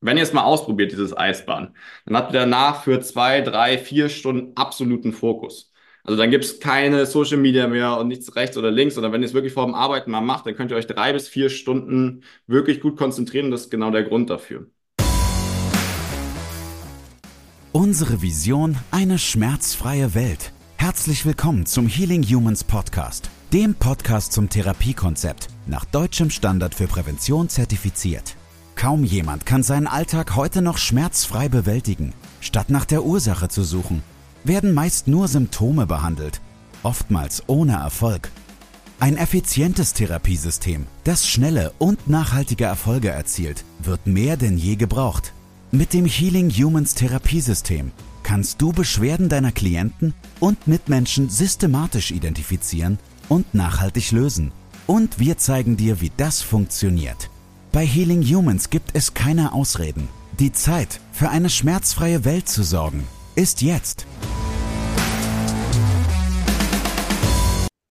Wenn ihr es mal ausprobiert, dieses Eisbahn, dann habt ihr danach für zwei, drei, vier Stunden absoluten Fokus. Also dann gibt es keine Social Media mehr und nichts rechts oder links, sondern wenn ihr es wirklich vor dem Arbeiten mal macht, dann könnt ihr euch drei bis vier Stunden wirklich gut konzentrieren das ist genau der Grund dafür. Unsere Vision, eine schmerzfreie Welt. Herzlich willkommen zum Healing Humans Podcast, dem Podcast zum Therapiekonzept, nach deutschem Standard für Prävention zertifiziert. Kaum jemand kann seinen Alltag heute noch schmerzfrei bewältigen. Statt nach der Ursache zu suchen, werden meist nur Symptome behandelt, oftmals ohne Erfolg. Ein effizientes Therapiesystem, das schnelle und nachhaltige Erfolge erzielt, wird mehr denn je gebraucht. Mit dem Healing Humans Therapiesystem kannst du Beschwerden deiner Klienten und Mitmenschen systematisch identifizieren und nachhaltig lösen. Und wir zeigen dir, wie das funktioniert. Bei Healing Humans gibt es keine Ausreden. Die Zeit, für eine schmerzfreie Welt zu sorgen, ist jetzt.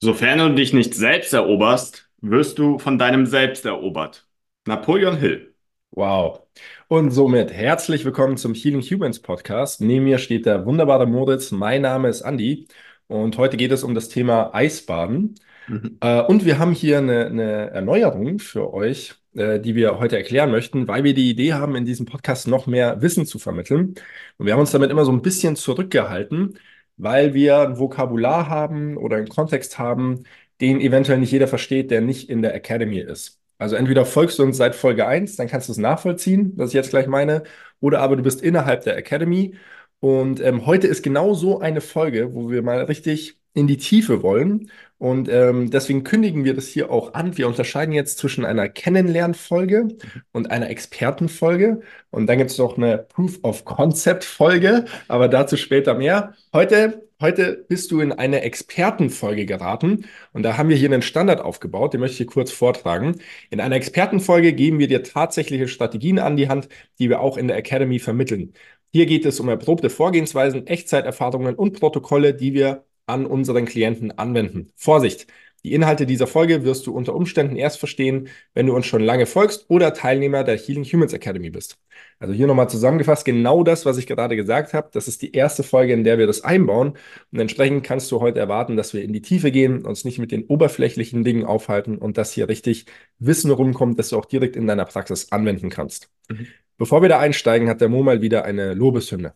Sofern du dich nicht selbst eroberst, wirst du von deinem Selbst erobert. Napoleon Hill. Wow. Und somit herzlich willkommen zum Healing Humans Podcast. Neben mir steht der wunderbare Moritz. Mein Name ist Andy und heute geht es um das Thema Eisbaden. Mhm. Äh, und wir haben hier eine, eine Erneuerung für euch, äh, die wir heute erklären möchten, weil wir die Idee haben, in diesem Podcast noch mehr Wissen zu vermitteln. Und wir haben uns damit immer so ein bisschen zurückgehalten, weil wir ein Vokabular haben oder einen Kontext haben, den eventuell nicht jeder versteht, der nicht in der Academy ist. Also entweder folgst du uns seit Folge 1, dann kannst du es nachvollziehen, was ich jetzt gleich meine, oder aber du bist innerhalb der Academy. Und ähm, heute ist genau so eine Folge, wo wir mal richtig in die Tiefe wollen. Und ähm, deswegen kündigen wir das hier auch an. Wir unterscheiden jetzt zwischen einer Kennenlernfolge und einer Expertenfolge. Und dann gibt es noch eine Proof of Concept Folge, aber dazu später mehr. Heute Heute bist du in eine Expertenfolge geraten und da haben wir hier einen Standard aufgebaut, den möchte ich kurz vortragen. In einer Expertenfolge geben wir dir tatsächliche Strategien an die Hand, die wir auch in der Academy vermitteln. Hier geht es um erprobte Vorgehensweisen, Echtzeiterfahrungen und Protokolle, die wir an unseren Klienten anwenden. Vorsicht! Die Inhalte dieser Folge wirst du unter Umständen erst verstehen, wenn du uns schon lange folgst oder Teilnehmer der Healing Humans Academy bist. Also hier nochmal zusammengefasst, genau das, was ich gerade gesagt habe. Das ist die erste Folge, in der wir das einbauen. Und entsprechend kannst du heute erwarten, dass wir in die Tiefe gehen, uns nicht mit den oberflächlichen Dingen aufhalten und dass hier richtig Wissen rumkommt, das du auch direkt in deiner Praxis anwenden kannst. Mhm. Bevor wir da einsteigen, hat der Mo mal wieder eine Lobeshymne.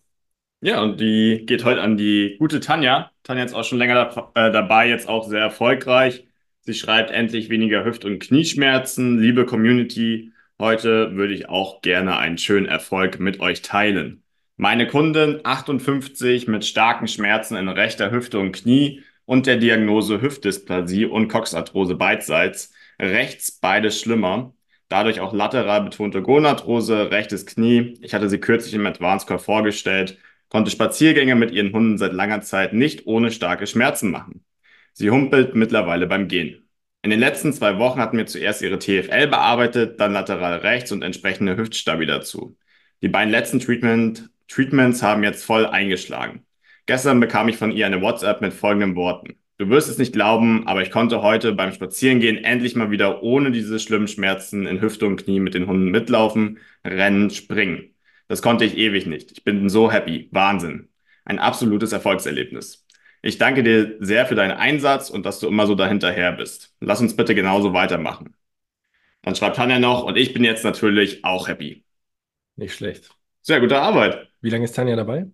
Ja, und die geht heute an die gute Tanja. Tanja ist auch schon länger da, äh, dabei, jetzt auch sehr erfolgreich. Sie schreibt endlich weniger Hüft- und Knieschmerzen. Liebe Community, heute würde ich auch gerne einen schönen Erfolg mit euch teilen. Meine Kundin 58 mit starken Schmerzen in rechter Hüfte und Knie und der Diagnose Hüftdysplasie und Coxarthrose beidseits. Rechts beides schlimmer. Dadurch auch lateral betonte Gonarthrose, rechtes Knie. Ich hatte sie kürzlich im Advanced Core vorgestellt konnte Spaziergänge mit ihren Hunden seit langer Zeit nicht ohne starke Schmerzen machen. Sie humpelt mittlerweile beim Gehen. In den letzten zwei Wochen hatten wir zuerst ihre TFL bearbeitet, dann lateral rechts und entsprechende Hüftstabi dazu. Die beiden letzten Treatment, Treatments haben jetzt voll eingeschlagen. Gestern bekam ich von ihr eine WhatsApp mit folgenden Worten. Du wirst es nicht glauben, aber ich konnte heute beim Spazierengehen endlich mal wieder ohne diese schlimmen Schmerzen in Hüfte und Knie mit den Hunden mitlaufen, rennen, springen. Das konnte ich ewig nicht. Ich bin so happy. Wahnsinn. Ein absolutes Erfolgserlebnis. Ich danke dir sehr für deinen Einsatz und dass du immer so dahinterher bist. Lass uns bitte genauso weitermachen. Dann schreibt Tanja noch und ich bin jetzt natürlich auch happy. Nicht schlecht. Sehr gute Arbeit. Wie lange ist Tanja dabei?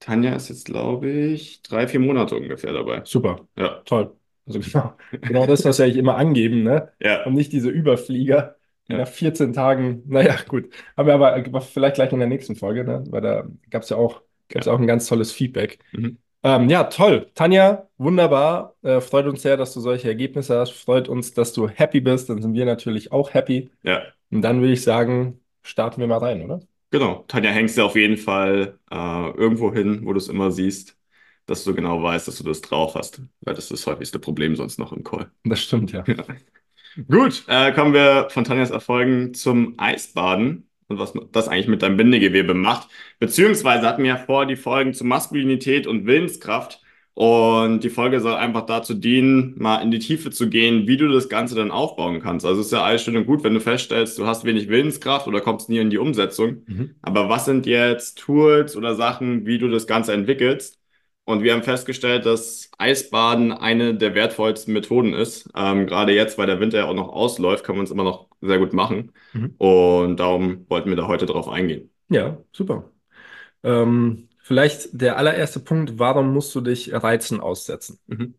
Tanja ist jetzt, glaube ich, drei, vier Monate ungefähr dabei. Super. Ja. Toll. Also genau, genau das, was wir eigentlich immer angeben, ne? Ja. Und nicht diese Überflieger, ja. Nach 14 Tagen, naja, gut. Haben wir aber vielleicht gleich in der nächsten Folge, ne? weil da gab es ja auch, gab's ja. auch ein ganz tolles Feedback. Mhm. Ähm, ja, toll. Tanja, wunderbar. Äh, freut uns sehr, dass du solche Ergebnisse hast. Freut uns, dass du happy bist. Dann sind wir natürlich auch happy. Ja. Und dann würde ich sagen, starten wir mal rein, oder? Genau. Tanja, hängst du auf jeden Fall äh, irgendwo hin, wo du es immer siehst, dass du genau weißt, dass du das drauf hast. Weil das ist das häufigste Problem sonst noch im Call. Das stimmt, ja. ja. Gut, äh, kommen wir von Tanjas Erfolgen zum Eisbaden und was das eigentlich mit deinem Bindegewebe macht. Beziehungsweise hatten wir ja vor die Folgen zu Maskulinität und Willenskraft Und die Folge soll einfach dazu dienen, mal in die Tiefe zu gehen, wie du das Ganze dann aufbauen kannst. Also es ist ja alles schön und gut, wenn du feststellst, du hast wenig Willenskraft oder kommst nie in die Umsetzung. Mhm. Aber was sind jetzt Tools oder Sachen, wie du das Ganze entwickelst? Und wir haben festgestellt, dass Eisbaden eine der wertvollsten Methoden ist. Ähm, gerade jetzt, weil der Winter ja auch noch ausläuft, kann man es immer noch sehr gut machen. Mhm. Und darum wollten wir da heute drauf eingehen. Ja, super. Ähm, vielleicht der allererste Punkt, warum musst du dich Reizen aussetzen? Mhm.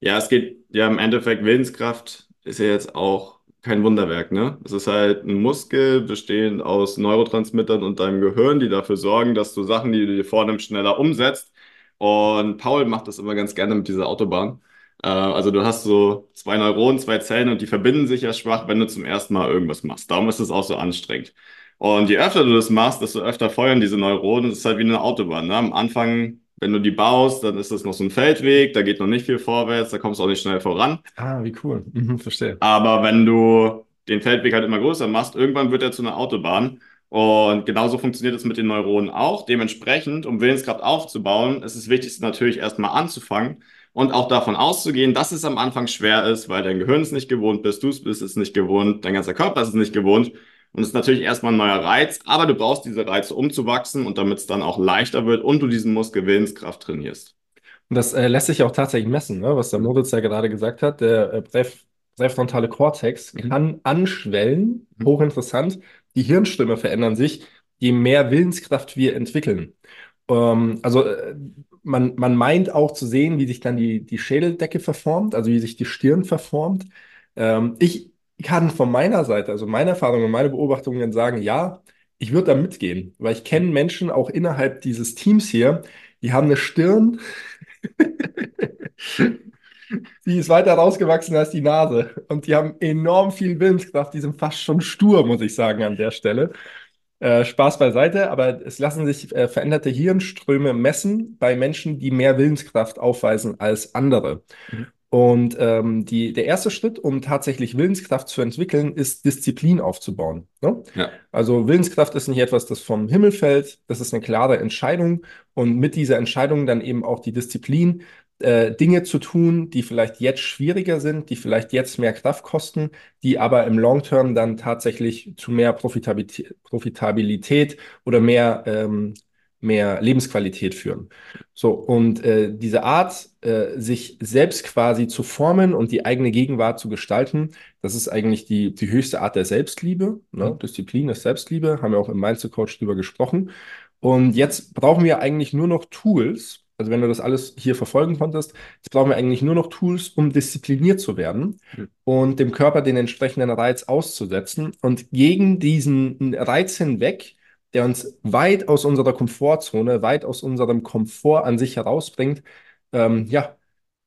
Ja, es geht ja im Endeffekt, Willenskraft ist ja jetzt auch kein Wunderwerk, ne? Es ist halt ein Muskel bestehend aus Neurotransmittern und deinem Gehirn, die dafür sorgen, dass du Sachen, die du dir vornimmst, schneller umsetzt. Und Paul macht das immer ganz gerne mit dieser Autobahn. Äh, also du hast so zwei Neuronen, zwei Zellen und die verbinden sich ja schwach, wenn du zum ersten Mal irgendwas machst. Darum ist es auch so anstrengend. Und je öfter du das machst, desto öfter feuern diese Neuronen. Das ist halt wie eine Autobahn. Ne? Am Anfang, wenn du die baust, dann ist das noch so ein Feldweg, da geht noch nicht viel vorwärts, da kommst du auch nicht schnell voran. Ah, wie cool. Mhm, verstehe. Aber wenn du den Feldweg halt immer größer machst, irgendwann wird er zu einer Autobahn. Und genauso funktioniert es mit den Neuronen auch. Dementsprechend, um Willenskraft aufzubauen, ist es wichtig, natürlich erstmal anzufangen und auch davon auszugehen, dass es am Anfang schwer ist, weil dein Gehirn es nicht gewohnt bist, du bist es nicht gewohnt, dein ganzer Körper ist es nicht gewohnt. Und es ist natürlich erstmal ein neuer Reiz, aber du brauchst diese Reize, um zu wachsen und damit es dann auch leichter wird und du diesen Muskel Willenskraft trainierst. Und das äh, lässt sich auch tatsächlich messen, ne? was der Moritz ja gerade gesagt hat. Der äh, präf präfrontale Kortex mhm. kann anschwellen, mhm. hochinteressant. Die Hirnströme verändern sich, je mehr Willenskraft wir entwickeln. Ähm, also äh, man, man meint auch zu sehen, wie sich dann die, die Schädeldecke verformt, also wie sich die Stirn verformt. Ähm, ich kann von meiner Seite, also meine Erfahrungen und meine Beobachtungen sagen, ja, ich würde da mitgehen, weil ich kenne Menschen auch innerhalb dieses Teams hier, die haben eine Stirn, die ist weiter rausgewachsen als die Nase und die haben enorm viel Willenskraft, die sind fast schon stur, muss ich sagen, an der Stelle. Äh, Spaß beiseite, aber es lassen sich äh, veränderte Hirnströme messen bei Menschen, die mehr Willenskraft aufweisen als andere. Mhm. Und ähm, die, der erste Schritt, um tatsächlich Willenskraft zu entwickeln, ist Disziplin aufzubauen. Ne? Ja. Also Willenskraft ist nicht etwas, das vom Himmel fällt, das ist eine klare Entscheidung und mit dieser Entscheidung dann eben auch die Disziplin, äh, Dinge zu tun, die vielleicht jetzt schwieriger sind, die vielleicht jetzt mehr Kraft kosten, die aber im Long Term dann tatsächlich zu mehr Profitabilität, Profitabilität oder mehr ähm, mehr Lebensqualität führen. So, und äh, diese Art, äh, sich selbst quasi zu formen und die eigene Gegenwart zu gestalten, das ist eigentlich die, die höchste Art der Selbstliebe. Ne? Mhm. Disziplin ist Selbstliebe, haben wir auch im Mindset Coach drüber gesprochen. Und jetzt brauchen wir eigentlich nur noch Tools, also wenn du das alles hier verfolgen konntest, jetzt brauchen wir eigentlich nur noch Tools, um diszipliniert zu werden mhm. und dem Körper den entsprechenden Reiz auszusetzen und gegen diesen Reiz hinweg der uns weit aus unserer Komfortzone, weit aus unserem Komfort an sich herausbringt, ähm, ja,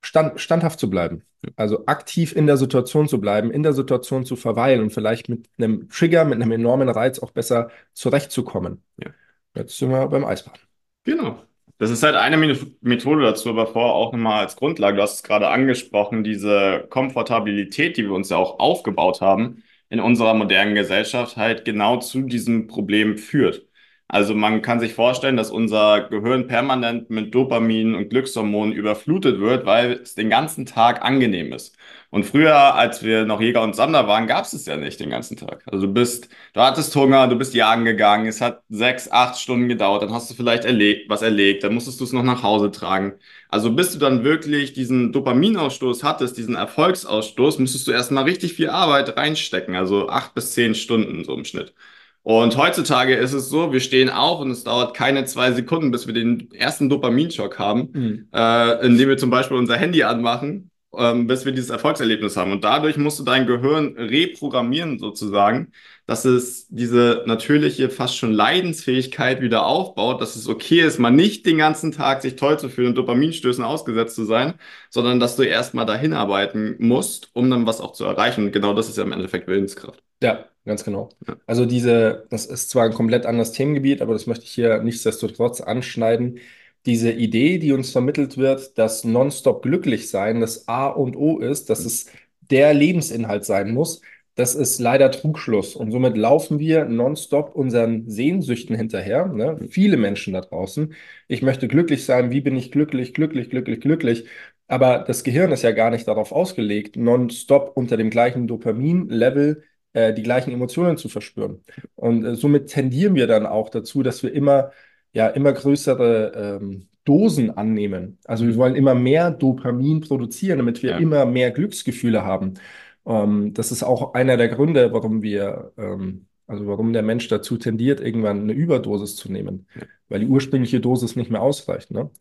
stand, standhaft zu bleiben. Also aktiv in der Situation zu bleiben, in der Situation zu verweilen und vielleicht mit einem Trigger, mit einem enormen Reiz auch besser zurechtzukommen. Ja. Jetzt sind wir beim Eisbaden. Genau. Das ist halt eine Methode dazu, aber vorher auch nochmal als Grundlage. Du hast es gerade angesprochen, diese Komfortabilität, die wir uns ja auch aufgebaut haben, in unserer modernen Gesellschaft halt genau zu diesem Problem führt. Also man kann sich vorstellen, dass unser Gehirn permanent mit Dopamin und Glückshormonen überflutet wird, weil es den ganzen Tag angenehm ist. Und früher, als wir noch Jäger und Sammler waren, gab es es ja nicht den ganzen Tag. Also du bist, du hattest Hunger, du bist jagen gegangen, es hat sechs, acht Stunden gedauert, dann hast du vielleicht erlegt, was erlegt, dann musstest du es noch nach Hause tragen. Also bis du dann wirklich diesen Dopaminausstoß hattest, diesen Erfolgsausstoß, musstest du erstmal richtig viel Arbeit reinstecken, also acht bis zehn Stunden so im Schnitt. Und heutzutage ist es so, wir stehen auf und es dauert keine zwei Sekunden, bis wir den ersten Dopaminschock haben, mhm. äh, indem wir zum Beispiel unser Handy anmachen ähm, bis wir dieses Erfolgserlebnis haben. Und dadurch musst du dein Gehirn reprogrammieren sozusagen, dass es diese natürliche, fast schon Leidensfähigkeit wieder aufbaut, dass es okay ist, mal nicht den ganzen Tag sich toll zu fühlen und Dopaminstößen ausgesetzt zu sein, sondern dass du erstmal dahin arbeiten musst, um dann was auch zu erreichen. Und genau das ist ja im Endeffekt Willenskraft. Ja, ganz genau. Ja. Also diese, das ist zwar ein komplett anderes Themengebiet, aber das möchte ich hier nichtsdestotrotz anschneiden diese Idee, die uns vermittelt wird, dass nonstop glücklich sein das A und O ist, dass es der Lebensinhalt sein muss, Das ist leider Trugschluss. Und somit laufen wir nonstop unseren Sehnsüchten hinterher. Ne? Viele Menschen da draußen. Ich möchte glücklich sein. Wie bin ich glücklich, glücklich, glücklich, glücklich? Aber das Gehirn ist ja gar nicht darauf ausgelegt, nonstop unter dem gleichen Dopamin-Level äh, die gleichen Emotionen zu verspüren. Und äh, somit tendieren wir dann auch dazu, dass wir immer, ja, immer größere ähm, Dosen annehmen. Also wir wollen immer mehr Dopamin produzieren, damit wir ja. immer mehr Glücksgefühle haben. Ähm, das ist auch einer der Gründe, warum wir, ähm, also warum der Mensch dazu tendiert, irgendwann eine Überdosis zu nehmen, ja. weil die ursprüngliche Dosis nicht mehr ausreicht. Ne?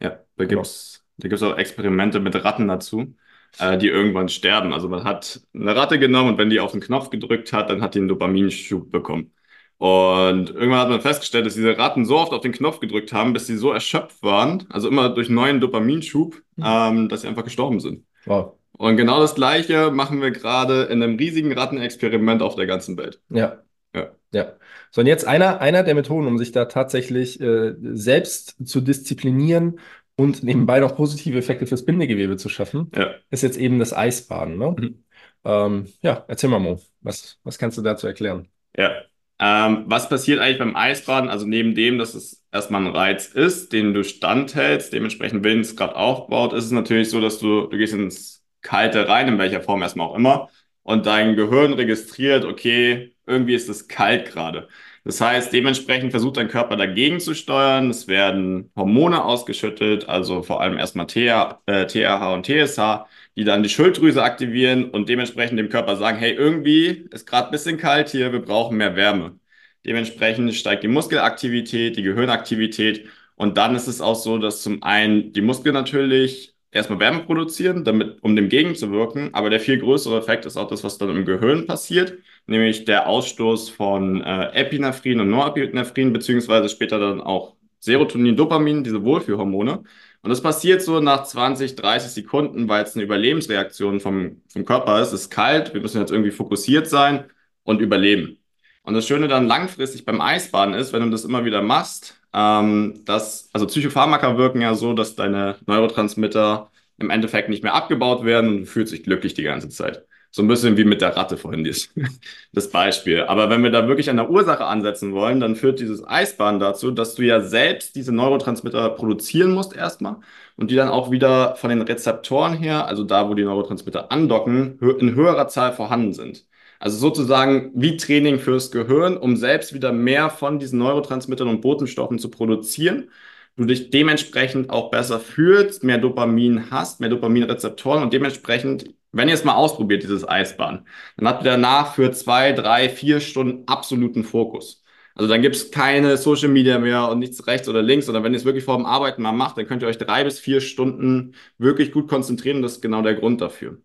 Ja, da gibt es da gibt's auch Experimente mit Ratten dazu, äh, die irgendwann sterben. Also man hat eine Ratte genommen und wenn die auf den Knopf gedrückt hat, dann hat die einen Dopaminschub bekommen. Und irgendwann hat man festgestellt, dass diese Ratten so oft auf den Knopf gedrückt haben, bis sie so erschöpft waren, also immer durch neuen Dopaminschub, mhm. ähm, dass sie einfach gestorben sind. Wow. Und genau das Gleiche machen wir gerade in einem riesigen Rattenexperiment auf der ganzen Welt. Ja. Ja. ja. So, und jetzt einer, einer der Methoden, um sich da tatsächlich äh, selbst zu disziplinieren und nebenbei noch positive Effekte fürs Bindegewebe zu schaffen, ja. ist jetzt eben das Eisbaden. Ne? Mhm. Ähm, ja, erzähl mal, Mo, was, was kannst du dazu erklären? Ja, ähm, was passiert eigentlich beim Eisbaden? Also neben dem, dass es erstmal ein Reiz ist, den du standhältst, dementsprechend Willensgrad aufbaut, ist es natürlich so, dass du, du gehst ins Kalte rein, in welcher Form erstmal auch immer, und dein Gehirn registriert, okay, irgendwie ist es kalt gerade. Das heißt, dementsprechend versucht dein Körper dagegen zu steuern. Es werden Hormone ausgeschüttet, also vor allem erstmal TH, äh, TRH und TSH, die dann die Schilddrüse aktivieren und dementsprechend dem Körper sagen, hey, irgendwie ist gerade ein bisschen kalt hier, wir brauchen mehr Wärme. Dementsprechend steigt die Muskelaktivität, die Gehirnaktivität und dann ist es auch so, dass zum einen die Muskeln natürlich erstmal Wärme produzieren, damit, um dem gegenzuwirken, aber der viel größere Effekt ist auch das, was dann im Gehirn passiert, nämlich der Ausstoß von äh, Epinephrin und Norepinephrin, beziehungsweise später dann auch Serotonin, Dopamin, diese Wohlfühlhormone. Und das passiert so nach 20, 30 Sekunden, weil es eine Überlebensreaktion vom, vom Körper ist. Es ist kalt, wir müssen jetzt irgendwie fokussiert sein und überleben. Und das Schöne dann langfristig beim Eisbaden ist, wenn du das immer wieder machst, ähm, dass, also Psychopharmaka wirken ja so, dass deine Neurotransmitter im Endeffekt nicht mehr abgebaut werden und du fühlst dich glücklich die ganze Zeit. So ein bisschen wie mit der Ratte vorhin das, das Beispiel. Aber wenn wir da wirklich an der Ursache ansetzen wollen, dann führt dieses Eisbahn dazu, dass du ja selbst diese Neurotransmitter produzieren musst erstmal und die dann auch wieder von den Rezeptoren her, also da, wo die Neurotransmitter andocken, in höherer Zahl vorhanden sind. Also sozusagen wie Training fürs Gehirn, um selbst wieder mehr von diesen Neurotransmittern und Botenstoffen zu produzieren du dich dementsprechend auch besser fühlst, mehr Dopamin hast, mehr Dopaminrezeptoren und dementsprechend, wenn ihr es mal ausprobiert, dieses Eisbahn, dann habt ihr danach für zwei, drei, vier Stunden absoluten Fokus. Also dann gibt es keine Social Media mehr und nichts rechts oder links, sondern wenn ihr es wirklich vor dem Arbeiten mal macht, dann könnt ihr euch drei bis vier Stunden wirklich gut konzentrieren und das ist genau der Grund dafür.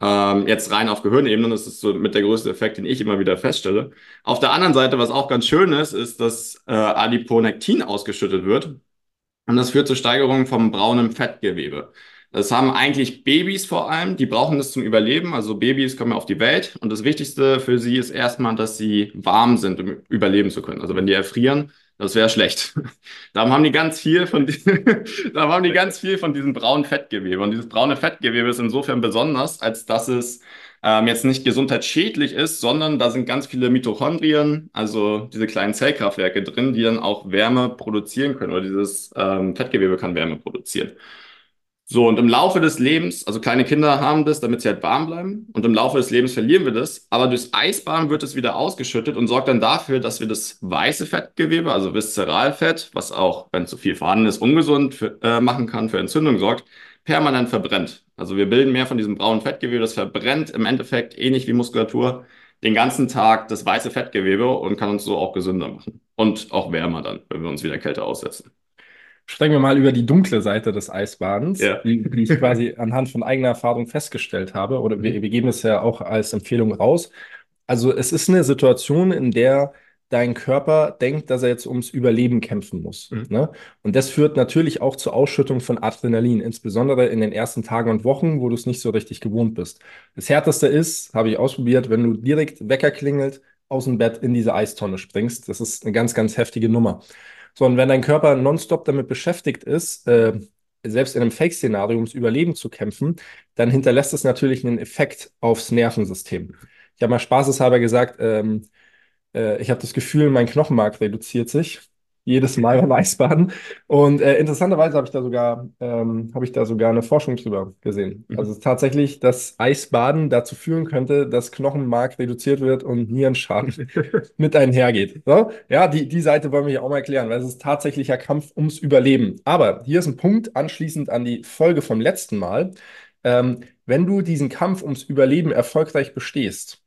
Ähm, jetzt rein auf Gehirnebene, das ist so mit der größte Effekt, den ich immer wieder feststelle. Auf der anderen Seite, was auch ganz schön ist, ist, dass äh, Adiponektin ausgeschüttet wird. Und das führt zur Steigerung vom braunen Fettgewebe. Das haben eigentlich Babys vor allem, die brauchen das zum Überleben. Also Babys kommen auf die Welt und das Wichtigste für sie ist erstmal, dass sie warm sind, um überleben zu können. Also wenn die erfrieren, das wäre schlecht. Darum haben die ganz viel von, darum haben die ganz viel von diesem braunen Fettgewebe. Und dieses braune Fettgewebe ist insofern besonders, als dass es ähm, jetzt nicht gesundheitsschädlich ist, sondern da sind ganz viele Mitochondrien, also diese kleinen Zellkraftwerke drin, die dann auch Wärme produzieren können oder dieses ähm, Fettgewebe kann Wärme produzieren. So, und im Laufe des Lebens, also kleine Kinder haben das, damit sie halt warm bleiben. Und im Laufe des Lebens verlieren wir das. Aber durchs Eisbahn wird es wieder ausgeschüttet und sorgt dann dafür, dass wir das weiße Fettgewebe, also Viszeralfett, was auch, wenn zu viel vorhanden ist, ungesund für, äh, machen kann, für Entzündung sorgt, permanent verbrennt. Also wir bilden mehr von diesem braunen Fettgewebe, das verbrennt im Endeffekt ähnlich wie Muskulatur den ganzen Tag das weiße Fettgewebe und kann uns so auch gesünder machen. Und auch wärmer dann, wenn wir uns wieder Kälte aussetzen. Sprechen wir mal über die dunkle Seite des Eisbadens, ja. die, die, ich quasi anhand von eigener Erfahrung festgestellt habe. Oder wir, wir geben es ja auch als Empfehlung raus. Also es ist eine Situation, in der dein Körper denkt, dass er jetzt ums Überleben kämpfen muss. Mhm. Ne? Und das führt natürlich auch zur Ausschüttung von Adrenalin, insbesondere in den ersten Tagen und Wochen, wo du es nicht so richtig gewohnt bist. Das Härteste ist, habe ich ausprobiert, wenn du direkt Wecker klingelt, aus dem Bett in diese Eistonne springst. Das ist eine ganz, ganz heftige Nummer. So, und wenn dein Körper nonstop damit beschäftigt ist, äh, selbst in einem Fake-Szenario ums Überleben zu kämpfen, dann hinterlässt es natürlich einen Effekt aufs Nervensystem. ich habe mal spaßeshalber gesagt, ähm, äh, ich habe das Gefühl, mein Knochenmark reduziert sich jedes Mal beim Eisbaden. Und äh, interessanterweise habe ich da sogar, ähm, habe ich da sogar eine Forschung drüber gesehen. Mhm. Also tatsächlich, dass Eisbaden dazu führen könnte, dass Knochenmark reduziert wird und Nierenschaden mit einhergeht. So? Ja, die, die Seite wollen wir hier auch mal erklären, weil es ist tatsächlicher Kampf ums Überleben. Aber hier ist ein Punkt anschließend an die Folge vom letzten Mal. Ähm, wenn du diesen Kampf ums Überleben erfolgreich bestehst,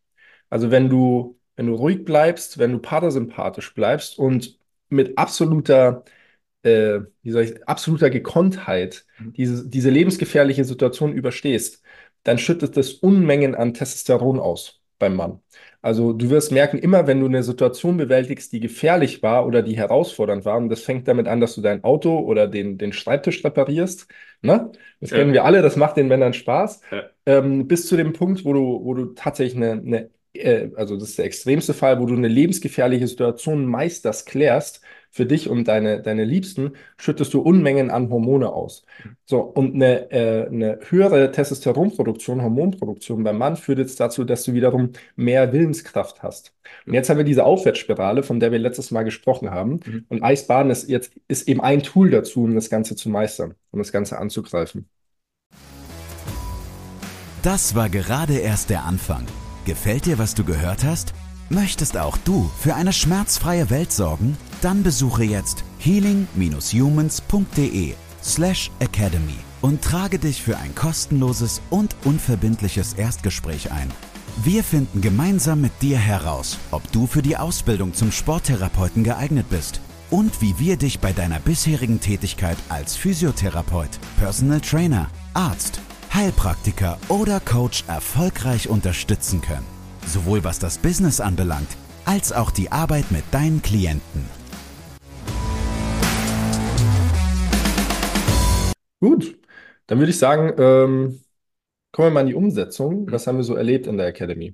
also wenn du, wenn du ruhig bleibst, wenn du parasympathisch bleibst und mit absoluter, äh, wie soll ich, absoluter Gekonntheit mhm. diese, diese lebensgefährliche Situation überstehst, dann schüttet das Unmengen an Testosteron aus beim Mann. Also du wirst merken, immer wenn du eine Situation bewältigst, die gefährlich war oder die herausfordernd war, und das fängt damit an, dass du dein Auto oder den, den Schreibtisch reparierst, ne? Das ja. kennen wir alle, das macht den Männern Spaß, ja. ähm, bis zu dem Punkt, wo du, wo du tatsächlich eine, eine äh, also das ist der extremste Fall, wo du eine lebensgefährliche Situation meisterst, klärst für dich und deine, deine Liebsten, schüttest du Unmengen an Hormone aus. So, und eine, äh, eine höhere Testosteronproduktion, Hormonproduktion beim Mann führt jetzt dazu, dass du wiederum mehr Willenskraft hast. Und jetzt haben wir diese Aufwärtsspirale, von der wir letztes Mal gesprochen haben. Mhm. Und Eisbaden ist jetzt ist eben ein Tool dazu, um das Ganze zu meistern, um das Ganze anzugreifen. Das war gerade erst der Anfang. Gefällt dir, was du gehört hast? Möchtest auch du für eine schmerzfreie Welt sorgen? Dann besuche jetzt healing-humans.de slash academy und trage dich für ein kostenloses und unverbindliches Erstgespräch ein. Wir finden gemeinsam mit dir heraus, ob du für die Ausbildung zum Sporttherapeuten geeignet bist und wie wir dich bei deiner bisherigen Tätigkeit als Physiotherapeut, Personal Trainer, Arzt Heilpraktiker oder Coach erfolgreich unterstützen können. Sowohl was das Business anbelangt, als auch die Arbeit mit deinen Klienten. Gut, dann würde ich sagen, ähm, kommen wir mal in die Umsetzung. Was haben wir so erlebt in der Academy?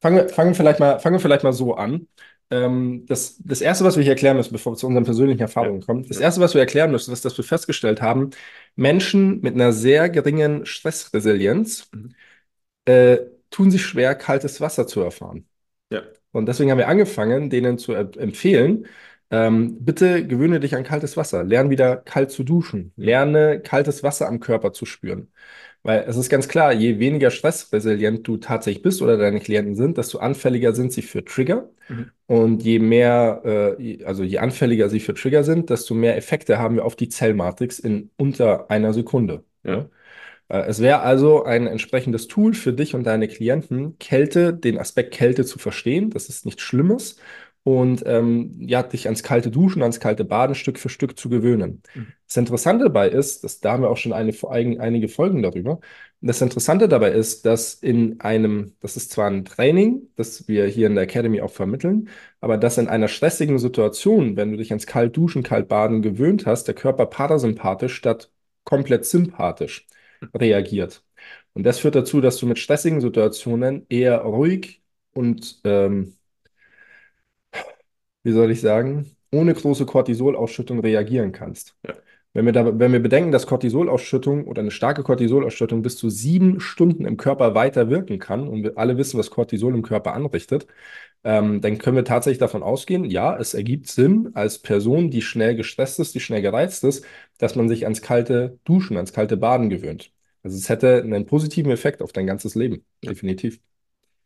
Fangen wir, fangen vielleicht, mal, fangen wir vielleicht mal so an. Ähm, das, das Erste, was wir hier erklären müssen, bevor wir zu unseren persönlichen Erfahrungen kommen, das Erste, was wir erklären müssen, ist, dass wir festgestellt haben, Menschen mit einer sehr geringen Stressresilienz mhm. äh, tun sich schwer, kaltes Wasser zu erfahren. Ja. Und deswegen haben wir angefangen, denen zu empfehlen, ähm, bitte gewöhne dich an kaltes Wasser. Lern wieder kalt zu duschen. Lerne kaltes Wasser am Körper zu spüren. Weil es ist ganz klar, je weniger stressresilient du tatsächlich bist oder deine Klienten sind, desto anfälliger sind sie für Trigger. Mhm. Und je mehr, äh, also je anfälliger sie für Trigger sind, desto mehr Effekte haben wir auf die Zellmatrix in unter einer Sekunde. Ja. Äh, es wäre also ein entsprechendes Tool für dich und deine Klienten, Kälte, den Aspekt Kälte zu verstehen. Das ist nichts Schlimmes und ähm, ja, dich ans kalte Duschen, ans kalte Baden Stück für Stück zu gewöhnen. Mhm. Das Interessante dabei ist, dass, da haben wir auch schon eine, einige Folgen darüber, das Interessante dabei ist, dass in einem, das ist zwar ein Training, das wir hier in der Academy auch vermitteln, aber dass in einer stressigen Situation, wenn du dich ans kalt Duschen, kalt Baden gewöhnt hast, der Körper parasympathisch statt komplett sympathisch reagiert. Und das führt dazu, dass du mit stressigen Situationen eher ruhig und ähm, wie soll ich sagen, ohne große Cortisolausschüttung reagieren kannst. Ja. Wenn wir, da, wenn wir bedenken, dass Cortisolausschüttung oder eine starke Cortisolausschüttung bis zu sieben Stunden im Körper weiter wirken kann und wir alle wissen, was Cortisol im Körper anrichtet, ähm, dann können wir tatsächlich davon ausgehen, ja, es ergibt Sinn als Person, die schnell gestresst ist, die schnell gereizt ist, dass man sich ans kalte Duschen, ans kalte Baden gewöhnt. Also es hätte einen positiven Effekt auf dein ganzes Leben, definitiv.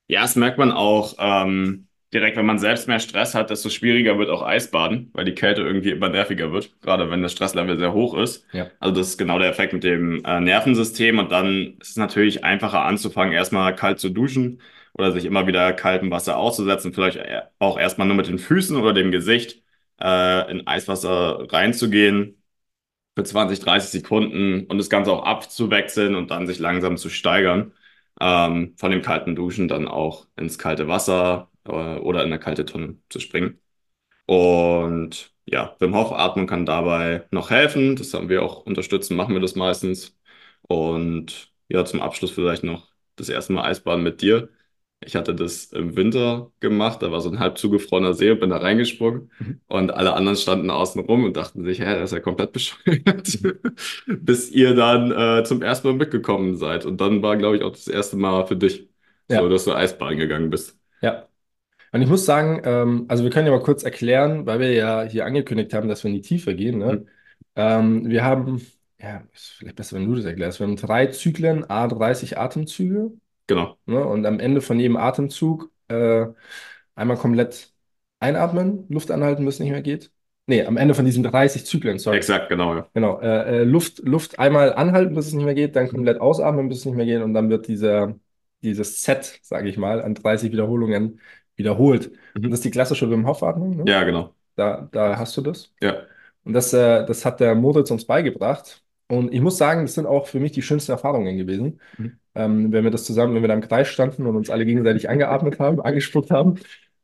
Ja, das merkt man auch. Ähm direkt, wenn man selbst mehr Stress hat, desto schwieriger wird auch Eisbaden, weil die Kälte irgendwie immer nerviger wird, gerade wenn das Stresslevel sehr hoch ist. Ja. Also das ist genau der Effekt mit dem äh, Nervensystem und dann ist es natürlich einfacher anzufangen, erstmal kalt zu duschen oder sich immer wieder kaltem Wasser auszusetzen, vielleicht auch erstmal nur mit den Füßen oder dem Gesicht äh, in Eiswasser reinzugehen für 20, 30 Sekunden und das Ganze auch abzuwechseln und dann sich langsam zu steigern. Ähm, von dem kalten Duschen dann auch ins kalte Wasser, äh, oder in eine kalte Tonne zu springen. Und ja, Wim Hof Atmung kann dabei noch helfen. Das haben wir auch unterstützen, machen wir das meistens. Und ja, zum Abschluss vielleicht noch das erste Mal Eisbaden mit dir. Ich hatte das im Winter gemacht, da war so ein halb zugefrorener See und bin da reingesprungen. Mhm. Und alle anderen standen außen rum und dachten sich, hä, der ist ja komplett bescheuert. Bis ihr dann äh, zum ersten Mal mitgekommen seid. Und dann war, glaube ich, auch das erste Mal für dich. Ja. So, dass du Eisbahn gegangen bist. Und ich muss sagen, ähm, also wir können ja mal kurz erklären, weil wir ja hier angekündigt haben, dass wir in die Tiefe gehen. Ne? Mhm. Ähm, wir haben, ja, ist vielleicht besser, wenn du das erklärst. Wir haben drei Zyklen, a 30 Atemzüge. Genau. Ne? Und am Ende von jedem Atemzug äh, einmal komplett einatmen, Luft anhalten, bis es nicht mehr geht. Nee, am Ende von diesen 30 Zyklen, sorry. Exakt, genau. Ja. Genau, äh, äh, Luft, Luft einmal anhalten, bis es nicht mehr geht, dann komplett ausatmen, bis es nicht mehr geht und dann wird dieser, dieses Set, sage ich mal, an 30 Wiederholungen wiederholt. Mhm. Und das ist die klassische Wim Hof Atmung, ne? Ja, genau. Da, da hast du das. Ja. Und das, äh, das hat der Moritz uns beigebracht. Und ich muss sagen, das sind auch für mich die schönsten Erfahrungen gewesen. Mhm. Ähm, wenn wir das zusammen, wenn wir da im Kreis standen und uns alle gegenseitig angeatmet haben, angespuckt haben.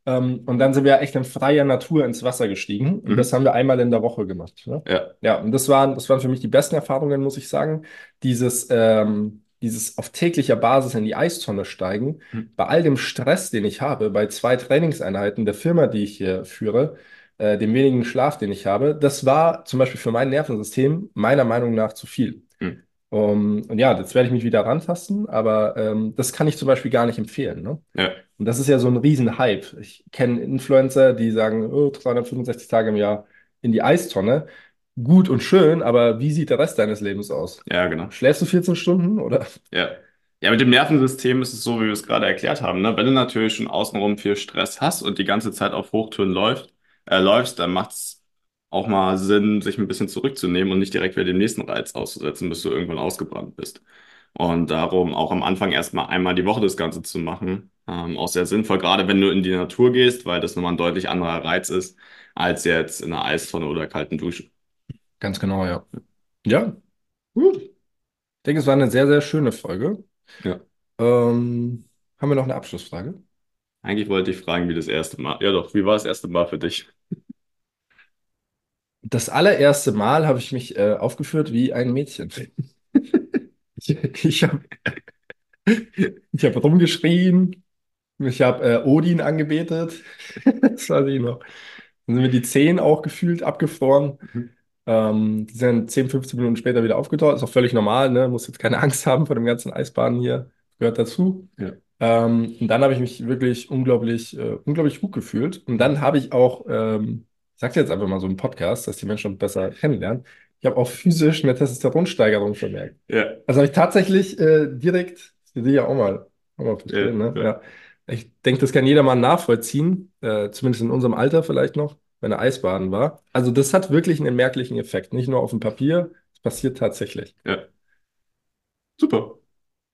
Ähm, und dann sind wir echt in freier Natur ins Wasser gestiegen. Und Mhm. das haben wir einmal in der Woche gemacht. Ne? Ja. Ja, und das waren, das waren für mich die besten Erfahrungen, muss ich sagen. Dieses, ähm, dieses auf täglicher Basis in die Eistonne steigen, Mhm. bei all dem Stress, den ich habe, bei zwei Trainingseinheiten der Firma, die ich hier führe, äh, dem wenigen Schlaf, den ich habe, das war zum Beispiel für mein Nervensystem meiner Meinung nach zu viel. Mhm. Um, und ja, jetzt werde ich mich wieder rantasten, aber ähm, das kann ich zum Beispiel gar nicht empfehlen. Ne? Ja. Und das ist ja so ein Riesenhype. Ich kenne Influencer, die sagen, oh, 365 Tage im Jahr in die Eistonne. Gut und schön, aber wie sieht der Rest deines Lebens aus? Ja, genau. Schläfst du 14 Stunden oder? Ja. Ja, mit dem Nervensystem ist es so, wie wir es gerade erklärt haben. Ne? Wenn du natürlich schon außenrum viel Stress hast und die ganze Zeit auf Hochtouren läuft, äh, läufst, dann macht es auch mal Sinn, sich ein bisschen zurückzunehmen und nicht direkt wieder dem nächsten Reiz auszusetzen, bis du irgendwann ausgebrannt bist. Und darum auch am Anfang erstmal einmal die Woche das Ganze zu machen, ähm, auch sehr sinnvoll, gerade wenn du in die Natur gehst, weil das nochmal ein deutlich anderer Reiz ist, als jetzt in einer Eistonne oder kalten Dusche. Ganz genau, ja. Ja, gut. Ich denke, es war eine sehr, sehr schöne Folge. Ja. Ähm, haben wir noch eine Abschlussfrage? Eigentlich wollte ich fragen, wie das erste Mal. Ja doch, wie war das erste Mal für dich? Das allererste Mal habe ich mich äh, aufgeführt wie ein Mädchen. Ich, ich habe ich hab rumgeschrien, ich habe äh, Odin angebetet, das weiß ich noch. Dann sind mir die Zehen auch gefühlt abgefroren. Ähm, die sind 10, 15 Minuten später wieder aufgetaucht. Ist auch völlig normal, ne? Muss jetzt keine Angst haben vor dem ganzen Eisbahnen hier. Gehört dazu. Ja. Ähm, und dann habe ich mich wirklich unglaublich, äh, unglaublich gut gefühlt. Und dann habe ich auch, ähm, ich sage jetzt einfach mal so im Podcast, dass die Menschen besser kennenlernen. Ich habe auch physisch eine Testosteronsteigerung vermerkt. Ja, Also habe ich tatsächlich äh, direkt, das will ich ja auch mal, auch mal verstehen, Ja, ne? ja. Ja. Ich denke, das kann jeder mal nachvollziehen, äh, zumindest in unserem Alter vielleicht noch, wenn er Eisbaden war. Also das hat wirklich einen merklichen Effekt, nicht nur auf dem Papier, es passiert tatsächlich. ja. Super.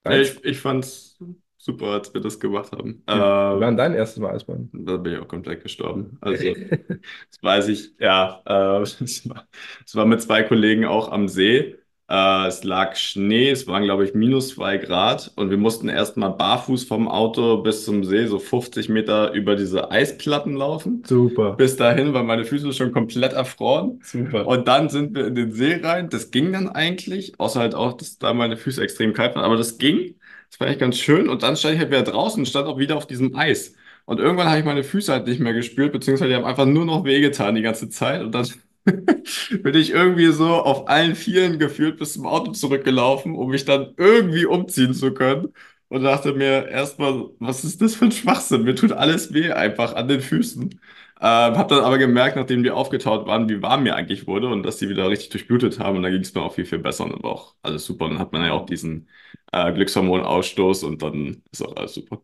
Ja, ich, ich fand's super, als wir das gemacht haben. Wie war Ähm, denn dein erstes Mal Eisbaden? da bin ich auch komplett gestorben. Also, das weiß ich, ja. Äh, es war, es war mit zwei Kollegen auch am See. Äh, es lag Schnee, es waren, glaube ich, minus zwei Grad und wir mussten erstmal barfuß vom Auto bis zum See, so 50 Meter über diese Eisplatten laufen. Super, Bis dahin waren meine Füße schon komplett erfroren. super. Und dann sind wir in den See rein. Das ging dann eigentlich, außer halt auch, dass da meine Füße extrem kalt waren. Aber das ging. Das war echt ganz schön. Und dann stand ich halt wieder draußen und stand auch wieder auf diesem Eis. Und irgendwann habe ich meine Füße halt nicht mehr gespürt, beziehungsweise die haben einfach nur noch wehgetan die ganze Zeit. Und dann bin ich irgendwie so auf allen Vieren geführt bis zum Auto zurückgelaufen, um mich dann irgendwie umziehen zu können. Und dachte mir erstmal, was ist das für ein Schwachsinn? Mir tut alles weh einfach an den Füßen. Ähm, hab dann aber gemerkt, nachdem die aufgetaut waren, wie warm mir eigentlich wurde und dass die wieder richtig durchblutet haben. Und dann ging es mir auch viel, viel besser und dann war auch alles super. Und dann hat man ja auch diesen äh, Glückshormonausstoß und dann ist auch alles super.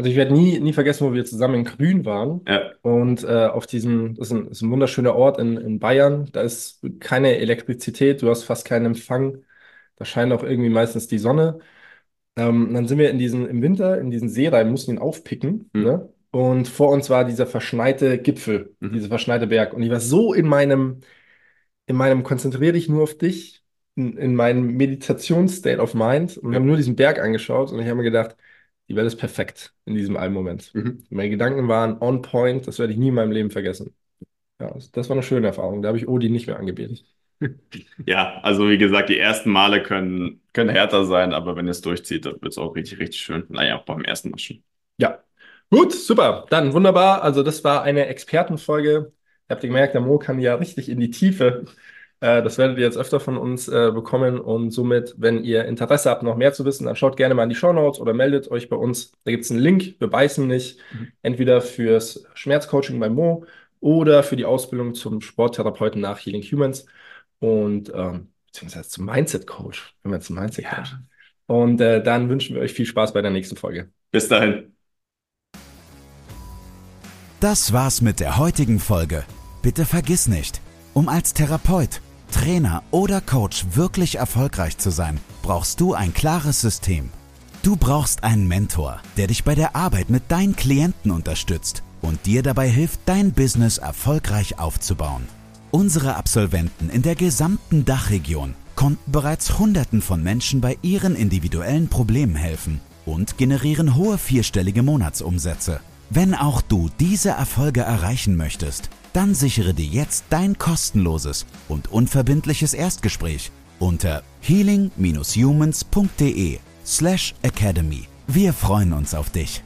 Also ich werde nie, nie vergessen, wo wir zusammen in Grün waren. Ja, Und äh, auf diesem, das ist ein, ist ein wunderschöner Ort in, in Bayern. Da ist keine Elektrizität, du hast fast keinen Empfang. Da scheint auch irgendwie meistens die Sonne. Ähm, dann sind wir in diesen, im Winter in diesen See rein, mussten ihn aufpicken. Mhm. Ne? Und vor uns war dieser verschneite Gipfel, Mhm. dieser verschneite Berg. Und ich war so in meinem, in meinem konzentriere dich nur auf dich, in, in meinem Meditations-State of Mind und Ja. habe nur diesen Berg angeschaut und ich habe mir gedacht, die Welt ist perfekt in diesem einen Moment. Mhm. Meine Gedanken waren on point, das werde ich nie in meinem Leben vergessen. Ja, das, war eine schöne Erfahrung. Da habe ich Odin nicht mehr angebetet. Ja, also wie gesagt, die ersten Male können, können härter sein, aber wenn ihr es durchzieht, dann wird es auch richtig, richtig schön. Naja, auch beim ersten Mal schon. Ja, gut, super. Dann wunderbar. Also das war eine Expertenfolge. Habt ihr gemerkt, der Mo kann ja richtig in die Tiefe. Äh, das werdet ihr jetzt öfter von uns äh, bekommen und somit, wenn ihr Interesse habt, noch mehr zu wissen, dann schaut gerne mal in die Show Notes oder meldet euch bei uns. Da gibt es einen Link, wir beißen nicht, mhm. entweder fürs Schmerzcoaching bei Mo oder für die Ausbildung zum Sporttherapeuten nach Healing Humans und ähm, beziehungsweise zum Mindset Coach, wenn wir zum Mindset Coach. Ja. Und äh, dann wünschen wir euch viel Spaß bei der nächsten Folge. Bis dahin. Das war's mit der heutigen Folge. Bitte vergiss nicht, um als Therapeut, Trainer oder Coach wirklich erfolgreich zu sein, brauchst du ein klares System. Du brauchst einen Mentor, der dich bei der Arbeit mit deinen Klienten unterstützt und dir dabei hilft, dein Business erfolgreich aufzubauen. Unsere Absolventen in der gesamten Dachregion konnten bereits Hunderten von Menschen bei ihren individuellen Problemen helfen und generieren hohe vierstellige Monatsumsätze. Wenn auch du diese Erfolge erreichen möchtest, dann sichere dir jetzt dein kostenloses und unverbindliches Erstgespräch unter healing-humans.de slash academy. Wir freuen uns auf dich.